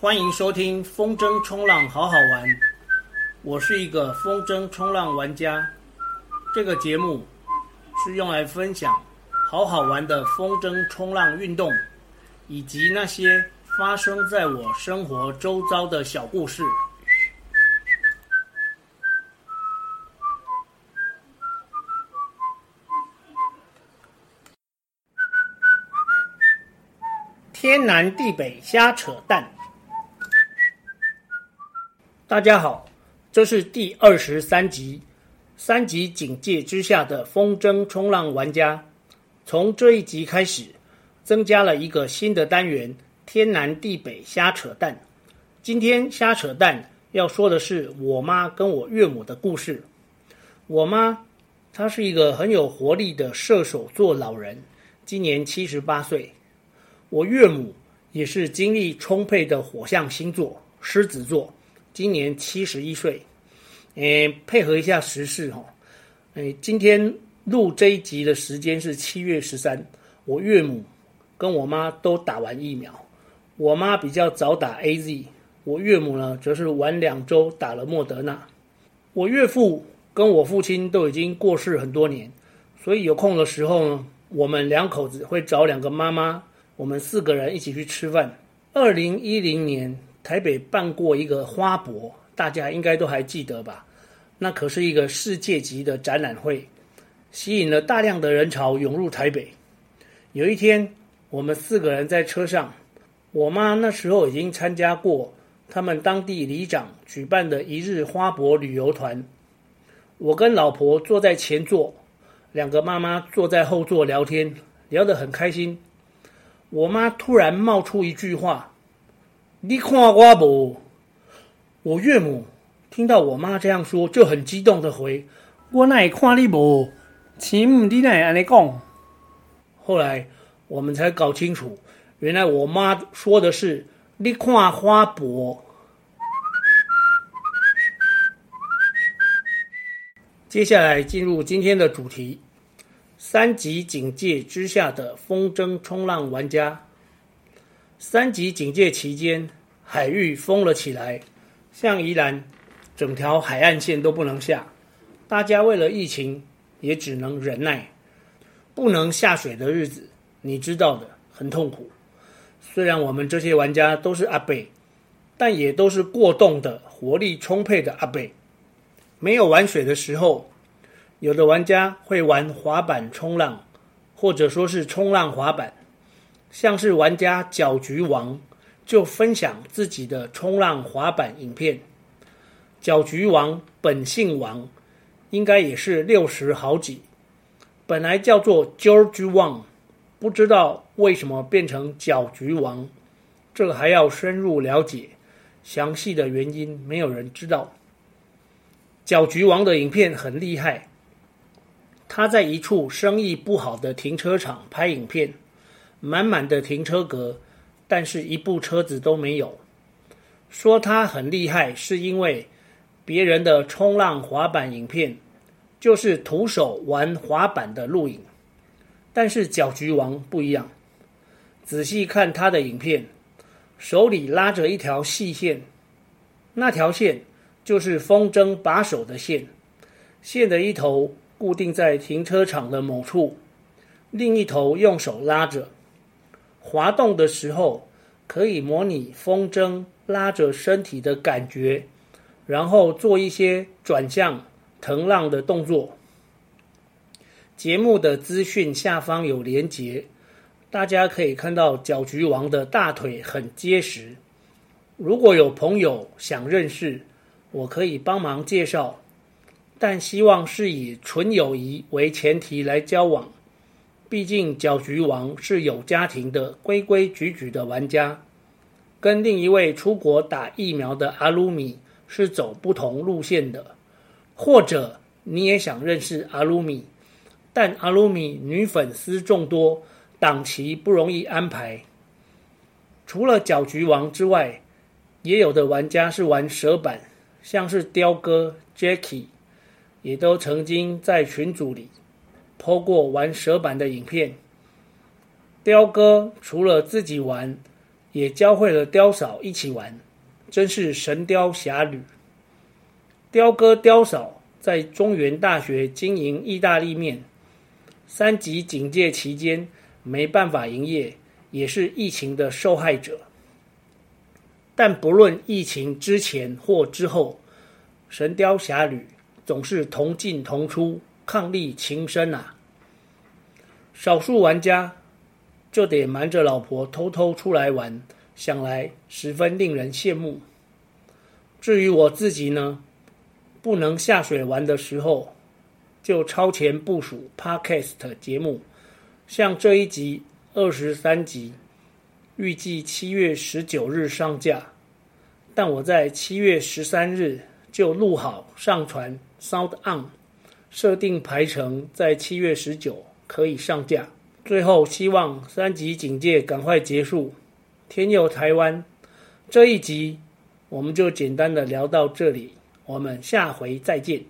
欢迎收听风筝冲浪好好玩，我是一个风筝冲浪玩家。这个节目是用来分享好好玩的风筝冲浪运动，以及那些发生在我生活周遭的小故事。天南地北瞎扯淡。大家好，这是第二十三集，三级警戒之下的风筝冲浪玩家。从这一集开始，增加了一个新的单元——天南地北瞎扯淡。今天瞎扯淡要说的是我妈跟我岳母的故事。我妈她是一个很有活力的射手座老人，今年七十八岁。我岳母也是精力充沛的火象星座，狮子座。今年七十一岁，诶，配合一下时事哈，诶，今天录这一集的时间是七月十三，我岳母跟我妈都打完疫苗，我妈比较早打 AZ，我岳母呢则是晚两周打了莫德纳。我岳父跟我父亲都已经过世很多年，所以有空的时候呢，我们两口子会找两个妈妈，我们四个人一起去吃饭。二零一零年。台北办过一个花博，大家应该都还记得吧？那可是一个世界级的展览会，吸引了大量的人潮涌入台北。有一天，我们四个人在车上，我妈那时候已经参加过他们当地里长举办的一日花博旅游团。我跟老婆坐在前座，两个妈妈坐在后座聊天，聊得很开心。我妈突然冒出一句话。你看我不？我岳母听到我妈这样说，就很激动的回：“我哪会看你不？亲，你哪会安尼讲？”后来我们才搞清楚，原来我妈说的是“你看花博”。接下来进入今天的主题：三级警戒之下的风筝冲浪玩家。三级警戒期间，海域封了起来，像宜兰，整条海岸线都不能下。大家为了疫情，也只能忍耐。不能下水的日子，你知道的，很痛苦。虽然我们这些玩家都是阿贝，但也都是过动的、活力充沛的阿贝。没有玩水的时候，有的玩家会玩滑板冲浪，或者说是冲浪滑板。像是玩家搅局王就分享自己的冲浪滑板影片。搅局王本姓王，应该也是六十好几，本来叫做 George Wang，不知道为什么变成搅局王，这个还要深入了解，详细的原因没有人知道。搅局王的影片很厉害，他在一处生意不好的停车场拍影片。满满的停车格，但是一部车子都没有。说他很厉害，是因为别人的冲浪滑板影片就是徒手玩滑板的录影，但是搅局王不一样。仔细看他的影片，手里拉着一条细线，那条线就是风筝把手的线，线的一头固定在停车场的某处，另一头用手拉着。滑动的时候，可以模拟风筝拉着身体的感觉，然后做一些转向、腾浪的动作。节目的资讯下方有连结，大家可以看到搅局王的大腿很结实。如果有朋友想认识，我可以帮忙介绍，但希望是以纯友谊为前提来交往。毕竟搅局王是有家庭的规规矩矩的玩家，跟另一位出国打疫苗的阿鲁米是走不同路线的。或者你也想认识阿鲁米，但阿鲁米女粉丝众多，档期不容易安排。除了搅局王之外，也有的玩家是玩蛇板，像是雕哥、Jacky，也都曾经在群组里。PO 过玩蛇板的影片，雕哥除了自己玩，也教会了雕嫂一起玩，真是神雕侠侣。雕哥雕嫂在中原大学经营意大利面，三级警戒期间没办法营业，也是疫情的受害者。但不论疫情之前或之后，神雕侠侣总是同进同出，伉俪情深啊。少数玩家就得瞒着老婆偷偷出来玩，想来十分令人羡慕。至于我自己呢，不能下水玩的时候，就超前部署 Podcast 节目，像这一集二十三集。预计七月十九日上架，但我在七月十三日就录好上传 Sound On，设定排程在七月十九可以上架。最后希望三级警戒赶快结束，天佑台湾。这一集我们就简单的聊到这里，我们下回再见。